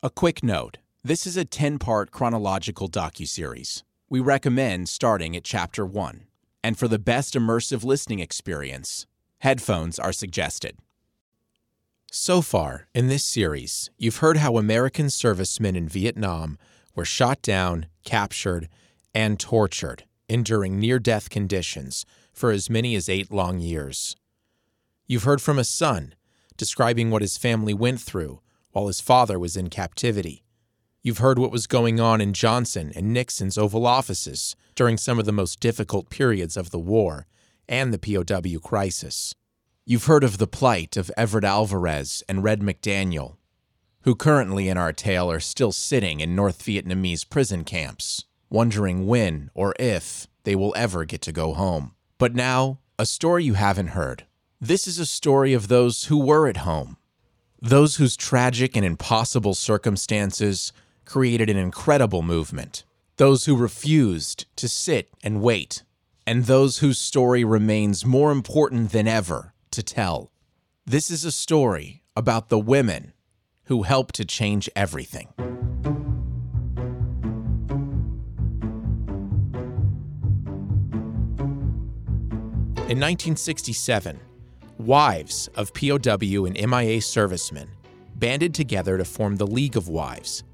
A quick note this is a 10 part chronological docuseries. We recommend starting at Chapter 1. And for the best immersive listening experience, headphones are suggested. So far, in this series, you've heard how American servicemen in Vietnam were shot down, captured, and tortured, enduring near death conditions for as many as eight long years. You've heard from a son describing what his family went through while his father was in captivity. You've heard what was going on in Johnson and Nixon's Oval Offices during some of the most difficult periods of the war and the POW crisis. You've heard of the plight of Everett Alvarez and Red McDaniel, who currently in our tale are still sitting in North Vietnamese prison camps, wondering when or if they will ever get to go home. But now, a story you haven't heard. This is a story of those who were at home those whose tragic and impossible circumstances created an incredible movement. Those who refused to sit and wait. And those whose story remains more important than ever to tell. This is a story about the women who helped to change everything. In 1967, Wives of POW and MIA servicemen banded together to form the League of Wives.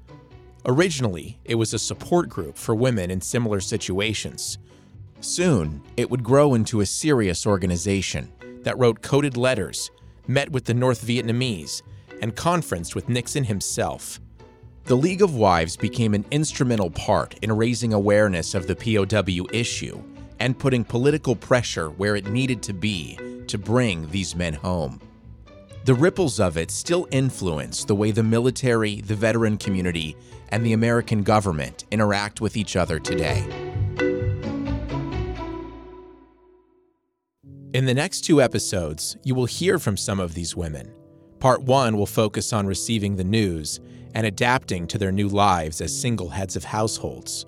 Originally, it was a support group for women in similar situations. Soon, it would grow into a serious organization that wrote coded letters, met with the North Vietnamese, and conferenced with Nixon himself. The League of Wives became an instrumental part in raising awareness of the POW issue and putting political pressure where it needed to be to bring these men home. The ripples of it still influence the way the military, the veteran community, and the American government interact with each other today. In the next two episodes, you will hear from some of these women. Part one will focus on receiving the news and adapting to their new lives as single heads of households.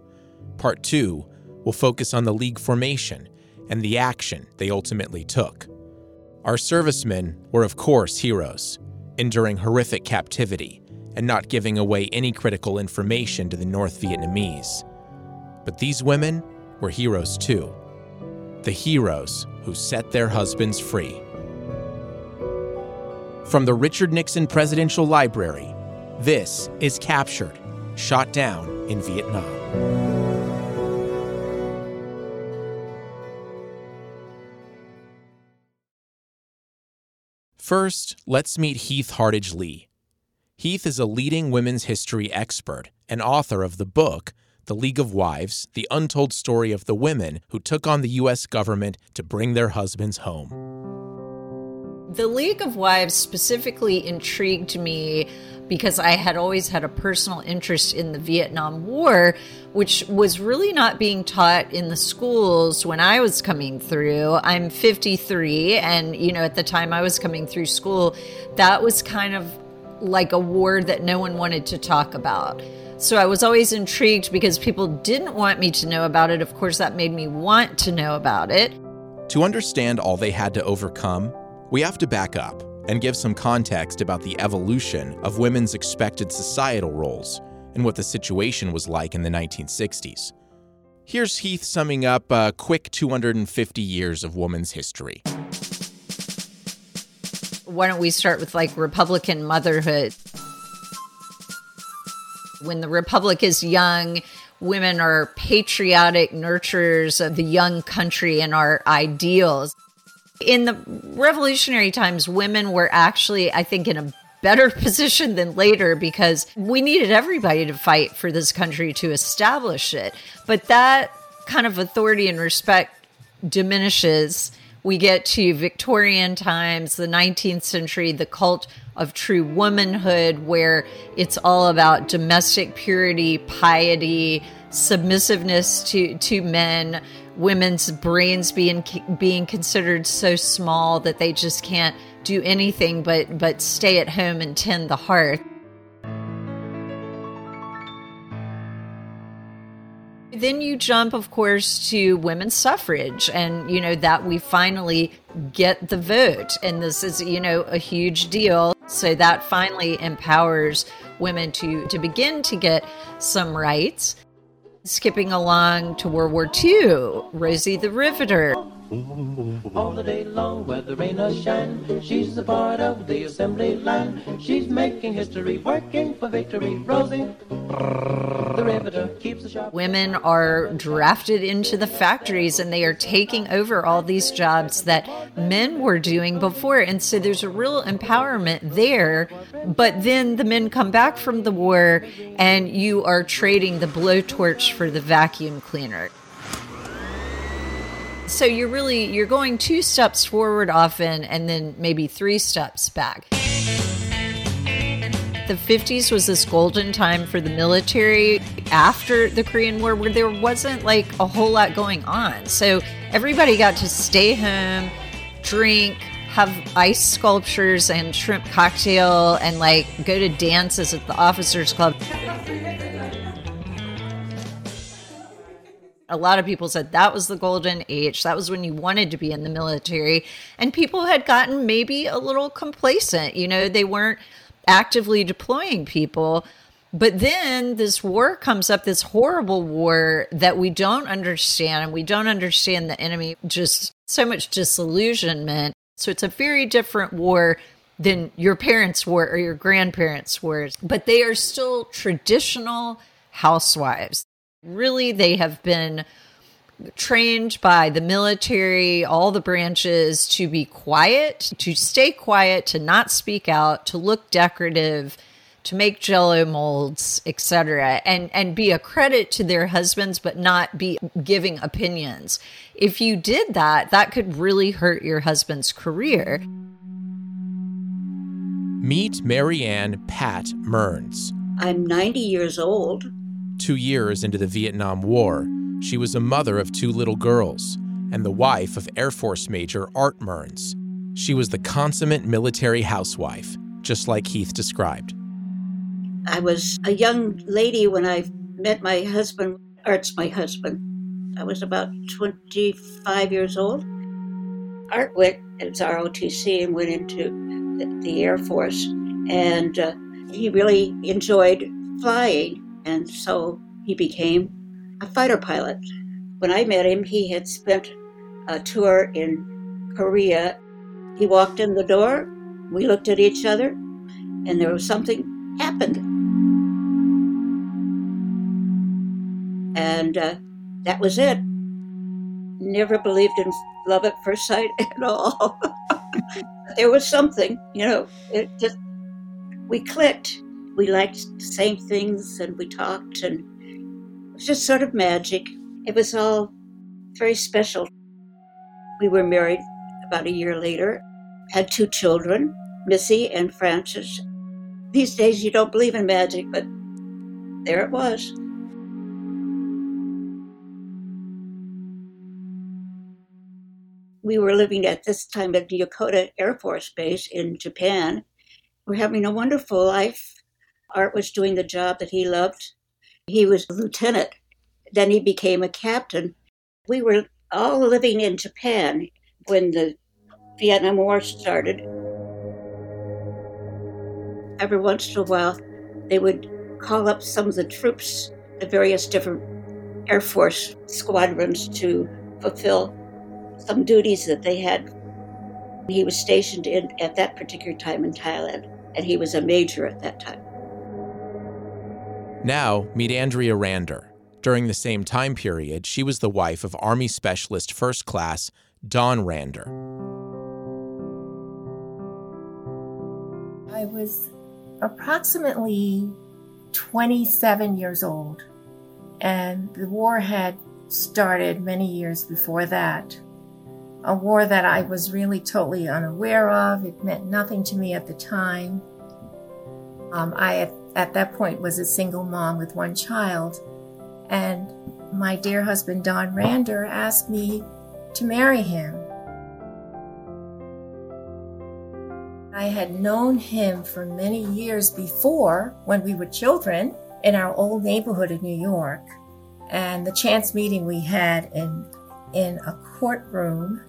Part two will focus on the League formation and the action they ultimately took. Our servicemen were, of course, heroes, enduring horrific captivity and not giving away any critical information to the North Vietnamese. But these women were heroes too. The heroes who set their husbands free. From the Richard Nixon Presidential Library, this is Captured, Shot Down in Vietnam. First, let's meet Heath Hardage Lee. Heath is a leading women's history expert and author of the book, The League of Wives The Untold Story of the Women Who Took on the U.S. Government to Bring Their Husbands Home. The League of Wives specifically intrigued me because I had always had a personal interest in the Vietnam War, which was really not being taught in the schools when I was coming through. I'm 53, and you know, at the time I was coming through school, that was kind of like a war that no one wanted to talk about. So I was always intrigued because people didn't want me to know about it. Of course, that made me want to know about it. To understand all they had to overcome, we have to back up and give some context about the evolution of women's expected societal roles and what the situation was like in the 1960s. Here's Heath summing up a quick 250 years of women's history. Why don't we start with like Republican motherhood? When the Republic is young, women are patriotic nurturers of the young country and our ideals. In the revolutionary times, women were actually, I think, in a better position than later because we needed everybody to fight for this country to establish it. But that kind of authority and respect diminishes. We get to Victorian times, the 19th century, the cult of true womanhood, where it's all about domestic purity, piety, submissiveness to, to men, women's brains being being considered so small that they just can't do anything but but stay at home and tend the hearth. Then you jump, of course, to women's suffrage, and you know that we finally get the vote. And this is, you know, a huge deal. So that finally empowers women to, to begin to get some rights. Skipping along to World War II, Rosie the Riveter. All the day long, whether rain or shine, she's a part of the assembly line. She's making history, working for victory. Rosie, the riveter, keeps the shop. Women are drafted into the factories and they are taking over all these jobs that men were doing before. And so there's a real empowerment there. But then the men come back from the war and you are trading the blowtorch for the vacuum cleaner so you're really you're going two steps forward often and then maybe three steps back the 50s was this golden time for the military after the Korean War where there wasn't like a whole lot going on. So everybody got to stay home, drink, have ice sculptures and shrimp cocktail, and like go to dances at the officers' club. A lot of people said that was the golden age. That was when you wanted to be in the military. And people had gotten maybe a little complacent. You know, they weren't actively deploying people. But then this war comes up, this horrible war that we don't understand, and we don't understand the enemy, just so much disillusionment. So it's a very different war than your parents' war or your grandparents' wars, but they are still traditional housewives. Really, they have been trained by the military, all the branches to be quiet, to stay quiet, to not speak out, to look decorative, to make jello molds, etc. and and be a credit to their husbands but not be giving opinions. If you did that, that could really hurt your husband's career. Meet Marianne Pat Mearns. I'm 90 years old. Two years into the Vietnam War, she was a mother of two little girls and the wife of Air Force Major Art Mearns. She was the consummate military housewife, just like Heath described. I was a young lady when I met my husband. Art's my husband. I was about 25 years old. Art went, was ROTC, and went into the, the Air Force. And uh, he really enjoyed flying. And so he became a fighter pilot. When I met him, he had spent a tour in Korea. He walked in the door, we looked at each other, and there was something happened. And uh, that was it. Never believed in love at first sight at all. there was something, you know, it just, we clicked. We liked the same things and we talked and it was just sort of magic. It was all very special. We were married about a year later, had two children, Missy and Francis. These days you don't believe in magic, but there it was. We were living at this time at Yokota Air Force Base in Japan. We're having a wonderful life. Art was doing the job that he loved he was a lieutenant. Then he became a captain. We were all living in Japan when the Vietnam War started. Every once in a while, they would call up some of the troops, the various different Air Force squadrons, to fulfill some duties that they had. He was stationed in, at that particular time in Thailand, and he was a major at that time. Now, meet Andrea Rander. During the same time period, she was the wife of Army Specialist First Class Don Rander. I was approximately 27 years old, and the war had started many years before that. A war that I was really totally unaware of. It meant nothing to me at the time. Um, I at that point was a single mom with one child. And my dear husband, Don Rander, asked me to marry him. I had known him for many years before when we were children in our old neighborhood of New York. And the chance meeting we had in, in a courtroom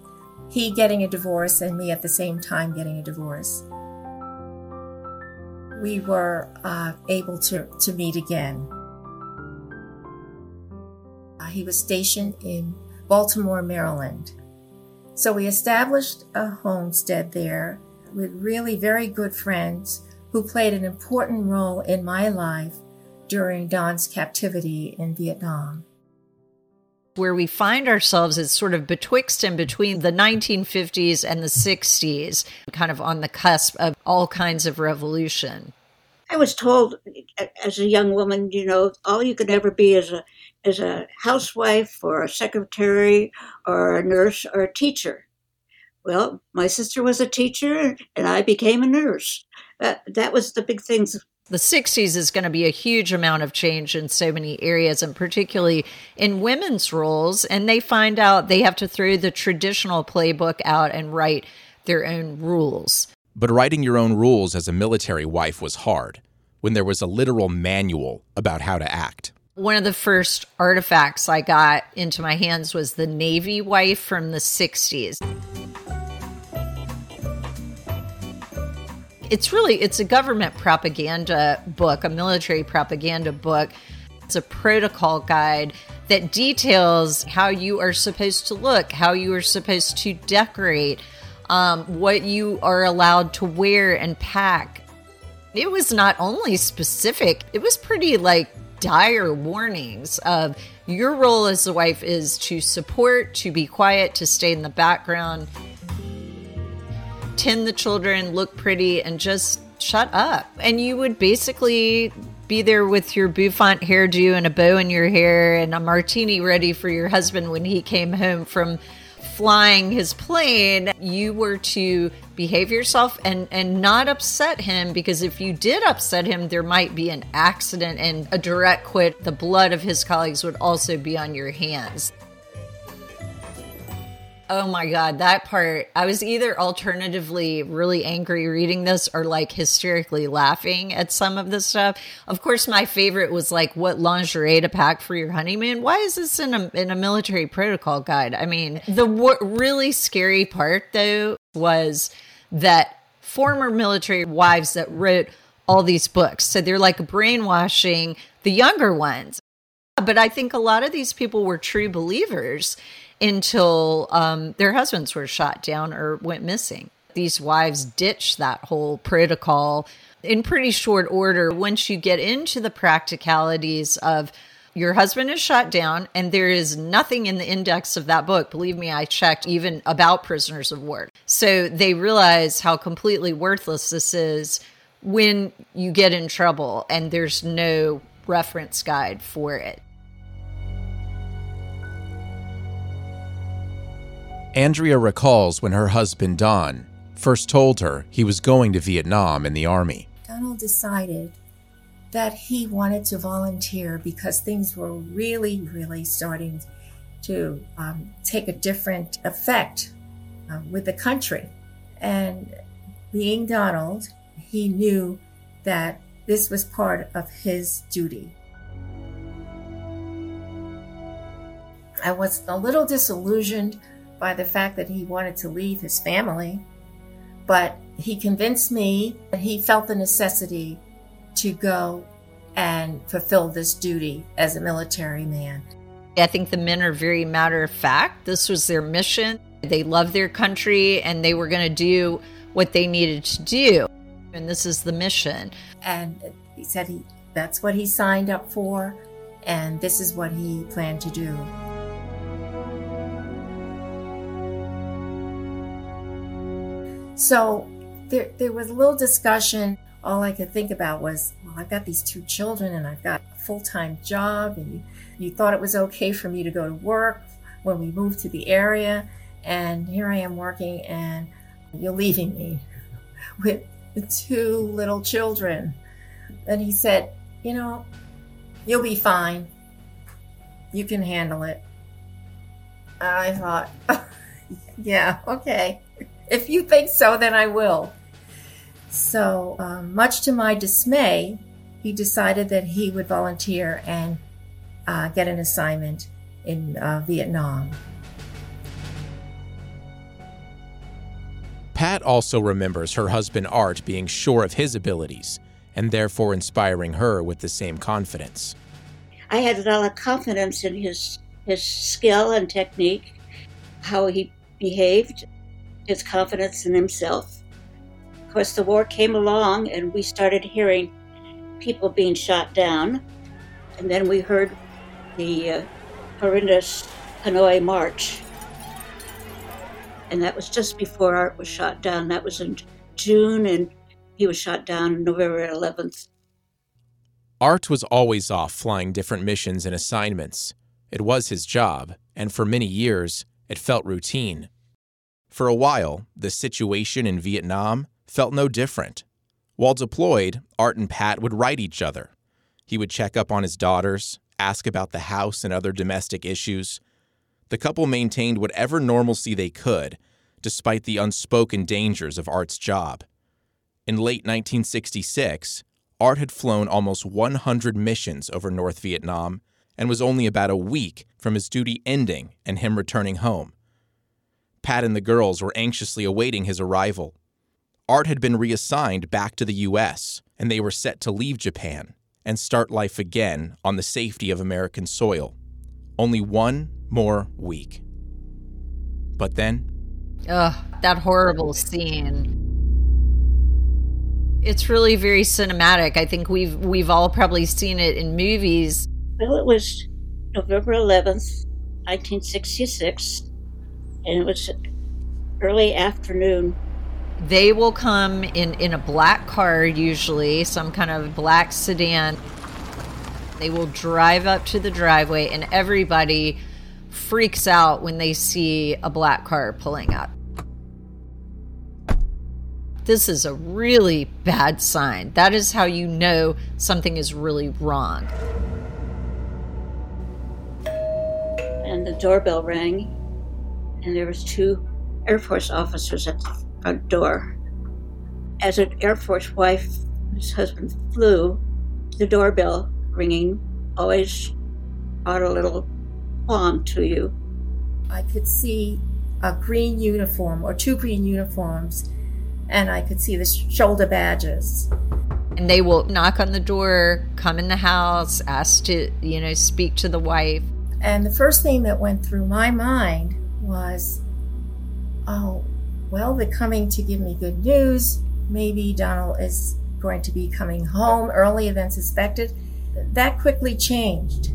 he getting a divorce and me at the same time getting a divorce. We were uh, able to, to meet again. Uh, he was stationed in Baltimore, Maryland. So we established a homestead there with really very good friends who played an important role in my life during Don's captivity in Vietnam. Where we find ourselves is sort of betwixt and between the 1950s and the 60s, kind of on the cusp of all kinds of revolution. I was told as a young woman, you know, all you could ever be is a is a housewife or a secretary or a nurse or a teacher. Well, my sister was a teacher and I became a nurse. That was the big things. The 60s is going to be a huge amount of change in so many areas, and particularly in women's roles. And they find out they have to throw the traditional playbook out and write their own rules. But writing your own rules as a military wife was hard when there was a literal manual about how to act. One of the first artifacts I got into my hands was the Navy wife from the 60s. It's really it's a government propaganda book, a military propaganda book. It's a protocol guide that details how you are supposed to look, how you are supposed to decorate, um, what you are allowed to wear and pack. It was not only specific, it was pretty like dire warnings of your role as a wife is to support, to be quiet, to stay in the background tend the children, look pretty, and just shut up. And you would basically be there with your bouffant hairdo and a bow in your hair and a martini ready for your husband when he came home from flying his plane. You were to behave yourself and and not upset him because if you did upset him there might be an accident and a direct quit the blood of his colleagues would also be on your hands Oh my God, that part. I was either alternatively really angry reading this or like hysterically laughing at some of the stuff. Of course, my favorite was like what lingerie to pack for your honeymoon. Why is this in a, in a military protocol guide? I mean, the w- really scary part though was that former military wives that wrote all these books. So they're like brainwashing the younger ones. But I think a lot of these people were true believers until um, their husbands were shot down or went missing. These wives ditched that whole protocol in pretty short order. Once you get into the practicalities of your husband is shot down, and there is nothing in the index of that book. Believe me, I checked even about prisoners of war. So they realize how completely worthless this is when you get in trouble and there's no reference guide for it. Andrea recalls when her husband Don first told her he was going to Vietnam in the Army. Donald decided that he wanted to volunteer because things were really, really starting to um, take a different effect uh, with the country. And being Donald, he knew that this was part of his duty. I was a little disillusioned by the fact that he wanted to leave his family, but he convinced me that he felt the necessity to go and fulfill this duty as a military man. I think the men are very matter of fact. This was their mission. They love their country and they were going to do what they needed to do. And this is the mission. And he said he that's what he signed up for and this is what he planned to do. So there, there was a little discussion. All I could think about was, well, I've got these two children and I've got a full time job, and you, you thought it was okay for me to go to work when we moved to the area. And here I am working, and you're leaving me with two little children. And he said, You know, you'll be fine. You can handle it. I thought, Yeah, okay. If you think so, then I will. So, um, much to my dismay, he decided that he would volunteer and uh, get an assignment in uh, Vietnam. Pat also remembers her husband Art being sure of his abilities and therefore inspiring her with the same confidence. I had a lot of confidence in his his skill and technique, how he behaved, his confidence in himself. Of course, the war came along, and we started hearing people being shot down, and then we heard the uh, horrendous Hanoi March, and that was just before Art was shot down. That was in June, and he was shot down November 11th. Art was always off flying different missions and assignments. It was his job, and for many years, it felt routine. For a while, the situation in Vietnam felt no different. While deployed, Art and Pat would write each other. He would check up on his daughters, ask about the house and other domestic issues. The couple maintained whatever normalcy they could, despite the unspoken dangers of Art's job. In late 1966, Art had flown almost 100 missions over North Vietnam and was only about a week from his duty ending and him returning home. Pat and the girls were anxiously awaiting his arrival. Art had been reassigned back to the U.S., and they were set to leave Japan and start life again on the safety of American soil. Only one more week. But then. Ugh, that horrible scene. It's really very cinematic. I think we've we've all probably seen it in movies. Well, it was November 11th, 1966, and it was early afternoon. They will come in in a black car usually, some kind of black sedan. They will drive up to the driveway and everybody freaks out when they see a black car pulling up. This is a really bad sign. That is how you know something is really wrong. And the doorbell rang, and there was two Air Force officers at the front door. As an Air Force wife whose husband flew, the doorbell ringing always brought a little qualm to you. I could see a green uniform or two green uniforms, and I could see the shoulder badges. And they will knock on the door, come in the house, ask to, you know, speak to the wife. And the first thing that went through my mind was, oh, well, they're coming to give me good news. Maybe Donald is going to be coming home earlier than suspected. That quickly changed.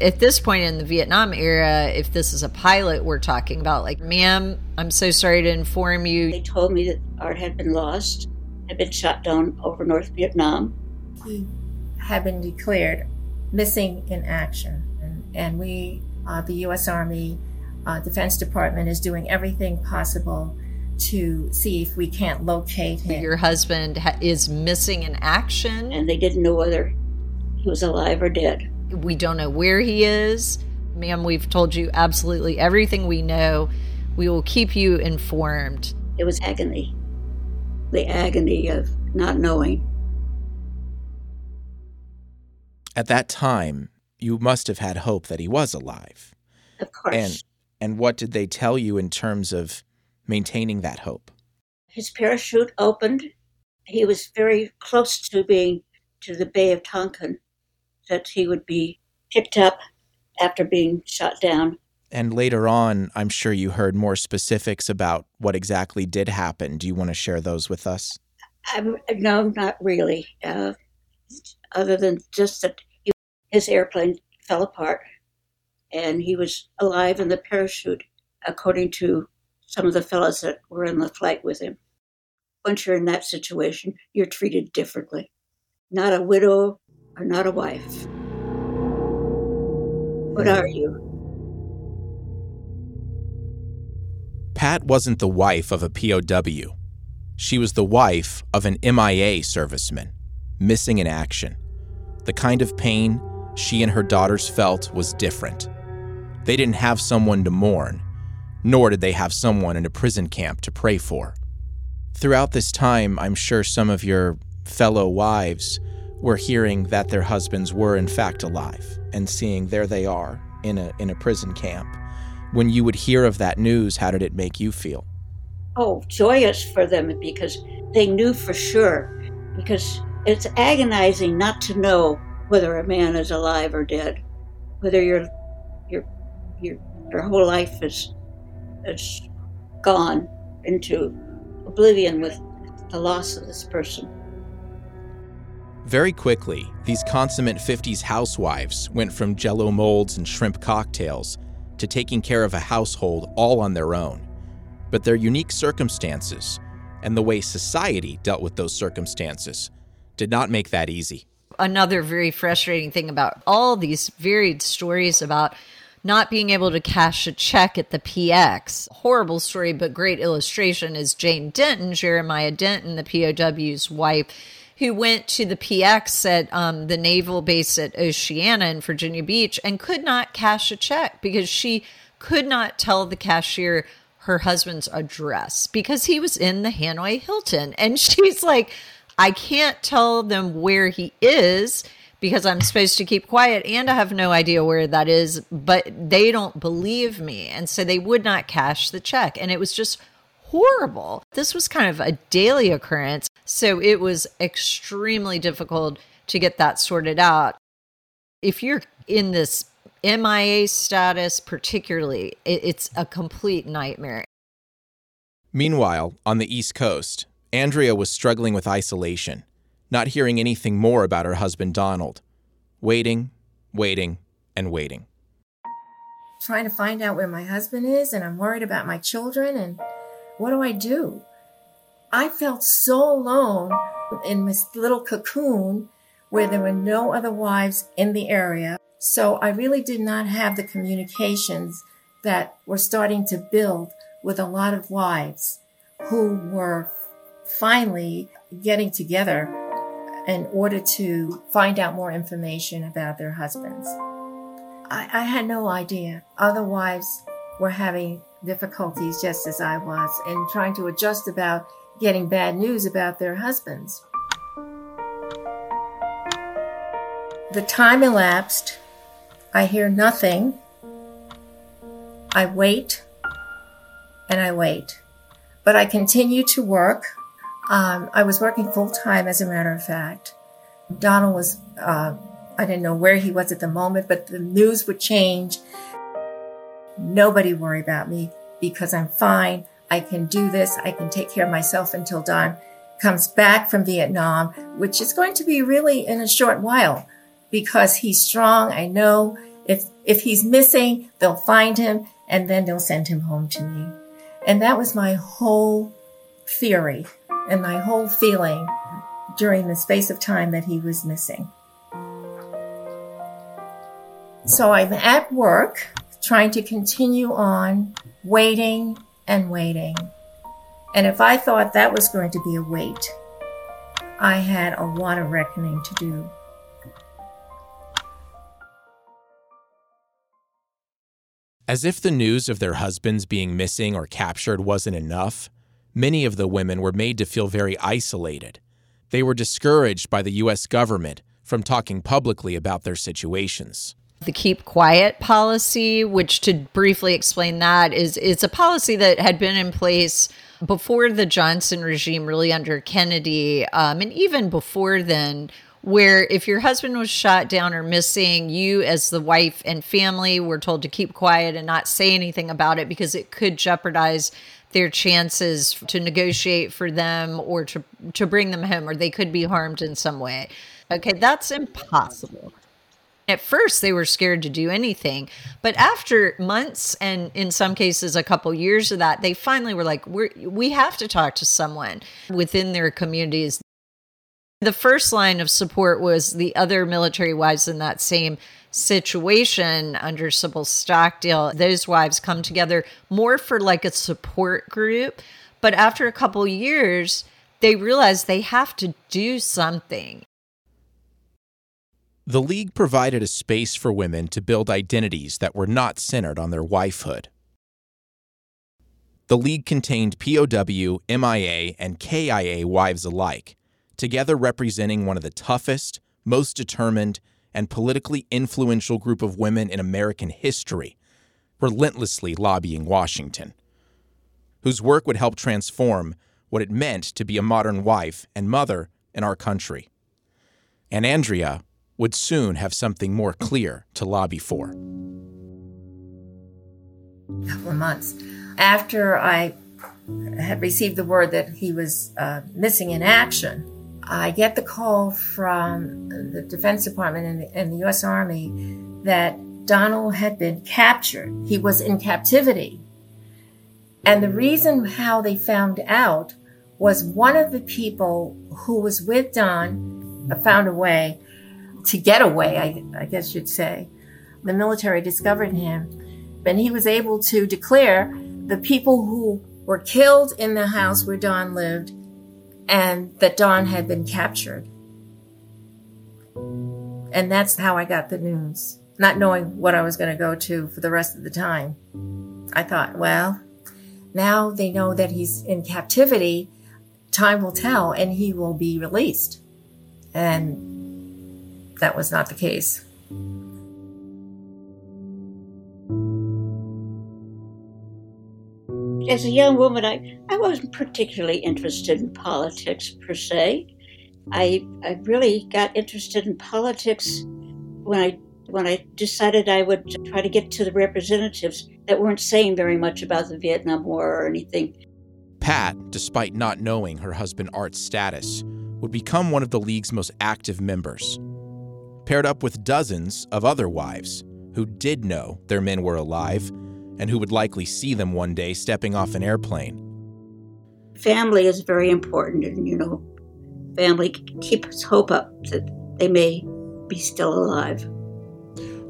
At this point in the Vietnam era, if this is a pilot we're talking about, like, ma'am, I'm so sorry to inform you. They told me that Art had been lost, had been shot down over North Vietnam. He had been declared missing in action. And, and we, uh, the U.S. Army uh, Defense Department, is doing everything possible to see if we can't locate him. Your husband ha- is missing in action. And they didn't know whether he was alive or dead. We don't know where he is. Ma'am, we've told you absolutely everything we know. We will keep you informed. It was agony. The agony of not knowing. At that time, you must have had hope that he was alive. Of course. And and what did they tell you in terms of maintaining that hope? His parachute opened. He was very close to being to the Bay of Tonkin, that he would be picked up after being shot down. And later on, I'm sure you heard more specifics about what exactly did happen. Do you want to share those with us? I'm, no, not really. Uh, other than just that his airplane fell apart and he was alive in the parachute, according to some of the fellows that were in the flight with him. Once you're in that situation, you're treated differently. Not a widow or not a wife. What are you? Pat wasn't the wife of a POW. She was the wife of an MIA serviceman, missing in action. The kind of pain she and her daughters felt was different. They didn't have someone to mourn, nor did they have someone in a prison camp to pray for. Throughout this time, I'm sure some of your fellow wives were hearing that their husbands were in fact alive and seeing there they are in a in a prison camp. When you would hear of that news, how did it make you feel? oh, joyous for them because they knew for sure. Because it's agonizing not to know whether a man is alive or dead, whether your your your your whole life is is gone into oblivion with the loss of this person. Very quickly, these consummate 50s housewives went from jello molds and shrimp cocktails to taking care of a household all on their own. But their unique circumstances and the way society dealt with those circumstances did not make that easy. Another very frustrating thing about all these varied stories about not being able to cash a check at the PX. Horrible story, but great illustration is Jane Denton, Jeremiah Denton, the POW's wife, who went to the PX at um, the naval base at Oceana in Virginia Beach and could not cash a check because she could not tell the cashier her husband's address because he was in the Hanoi Hilton. And she's like, I can't tell them where he is because I'm supposed to keep quiet and I have no idea where that is, but they don't believe me. And so they would not cash the check. And it was just horrible. This was kind of a daily occurrence. So it was extremely difficult to get that sorted out. If you're in this MIA status, particularly, it's a complete nightmare. Meanwhile, on the East Coast, Andrea was struggling with isolation not hearing anything more about her husband Donald, waiting, waiting, and waiting. Trying to find out where my husband is, and I'm worried about my children, and what do I do? I felt so alone in this little cocoon where there were no other wives in the area. So I really did not have the communications that were starting to build with a lot of wives who were finally getting together in order to find out more information about their husbands. I, I had no idea. Other wives were having difficulties just as I was in trying to adjust about getting bad news about their husbands. The time elapsed. I hear nothing. I wait and I wait. But I continue to work. Um, I was working full time, as a matter of fact. Donald was, uh, I didn't know where he was at the moment, but the news would change. Nobody worry about me because I'm fine. I can do this. I can take care of myself until Don comes back from Vietnam, which is going to be really in a short while because he's strong. I know if, if he's missing, they'll find him and then they'll send him home to me. And that was my whole theory and my whole feeling during the space of time that he was missing. So I'm at work trying to continue on waiting and waiting. And if I thought that was going to be a wait, I had a lot of reckoning to do. As if the news of their husbands being missing or captured wasn't enough, many of the women were made to feel very isolated. They were discouraged by the U.S. government from talking publicly about their situations. The keep quiet policy, which to briefly explain that is it's a policy that had been in place before the Johnson regime, really under Kennedy, um, and even before then, where if your husband was shot down or missing, you as the wife and family were told to keep quiet and not say anything about it because it could jeopardize their chances to negotiate for them or to to bring them home or they could be harmed in some way. Okay, that's impossible. At first they were scared to do anything, but after months and in some cases a couple years of that, they finally were like we we have to talk to someone within their communities. The first line of support was the other military wives in that same situation under Sybil Stockdale, those wives come together more for like a support group. But after a couple years, they realize they have to do something. The League provided a space for women to build identities that were not centered on their wifehood. The League contained POW, MIA, and KIA wives alike, together representing one of the toughest, most determined, and politically influential group of women in American history, relentlessly lobbying Washington. whose work would help transform what it meant to be a modern wife and mother in our country. And Andrea would soon have something more clear to lobby for. A couple of months after I had received the word that he was uh, missing in action, I get the call from the Defense Department and the, and the U.S. Army that Donald had been captured. He was in captivity. And the reason how they found out was one of the people who was with Don uh, found a way to get away, I, I guess you'd say. The military discovered him, and he was able to declare the people who were killed in the house where Don lived and that Don had been captured. And that's how I got the news, not knowing what I was going to go to for the rest of the time. I thought, well, now they know that he's in captivity. Time will tell and he will be released. And that was not the case. As a young woman, I, I wasn't particularly interested in politics per se. I, I really got interested in politics when I when I decided I would try to get to the representatives that weren't saying very much about the Vietnam War or anything. Pat, despite not knowing her husband Art's status, would become one of the League's most active members. Paired up with dozens of other wives who did know their men were alive and who would likely see them one day stepping off an airplane. Family is very important, and you know, family keeps hope up that they may be still alive.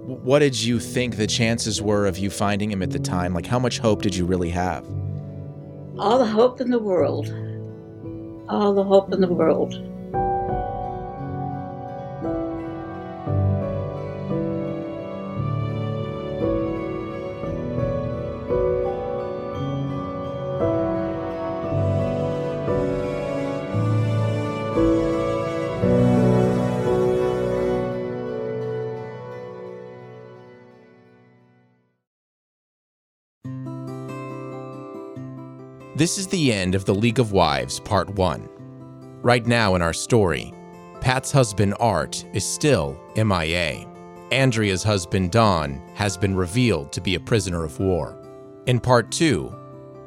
What did you think the chances were of you finding him at the time? Like, how much hope did you really have? All the hope in the world. All the hope in the world. This is the end of The League of Wives, Part 1. Right now in our story, Pat's husband Art is still MIA. Andrea's husband Don has been revealed to be a prisoner of war. In Part 2,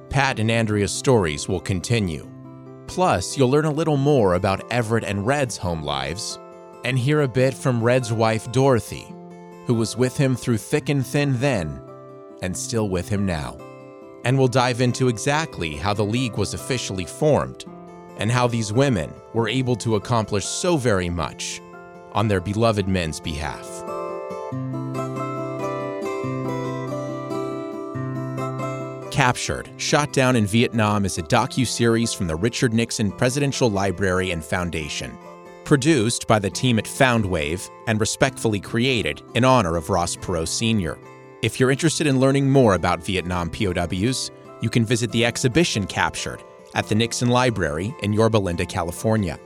Pat and Andrea's stories will continue. Plus, you'll learn a little more about Everett and Red's home lives and hear a bit from Red's wife Dorothy, who was with him through thick and thin then and still with him now and we'll dive into exactly how the League was officially formed and how these women were able to accomplish so very much on their beloved men's behalf. Captured, Shot Down in Vietnam is a docu-series from the Richard Nixon Presidential Library and Foundation. Produced by the team at Foundwave and respectfully created in honor of Ross Perot Sr. If you're interested in learning more about Vietnam POWs, you can visit the exhibition captured at the Nixon Library in Yorba Linda, California.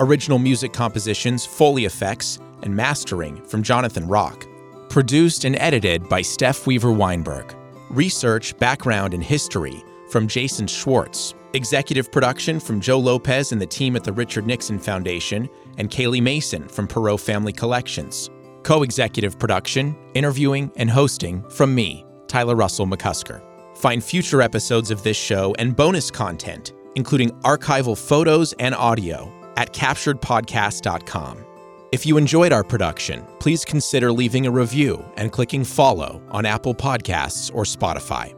Original music compositions, Foley effects, and mastering from Jonathan Rock. Produced and edited by Steph Weaver Weinberg. Research, background, and history from Jason Schwartz. Executive production from Joe Lopez and the team at the Richard Nixon Foundation, and Kaylee Mason from Perot Family Collections co executive production, interviewing, and hosting from me, Tyler Russell McCusker. Find future episodes of this show and bonus content, including archival photos and audio, at capturedpodcast.com. If you enjoyed our production, please consider leaving a review and clicking follow on Apple Podcasts or Spotify.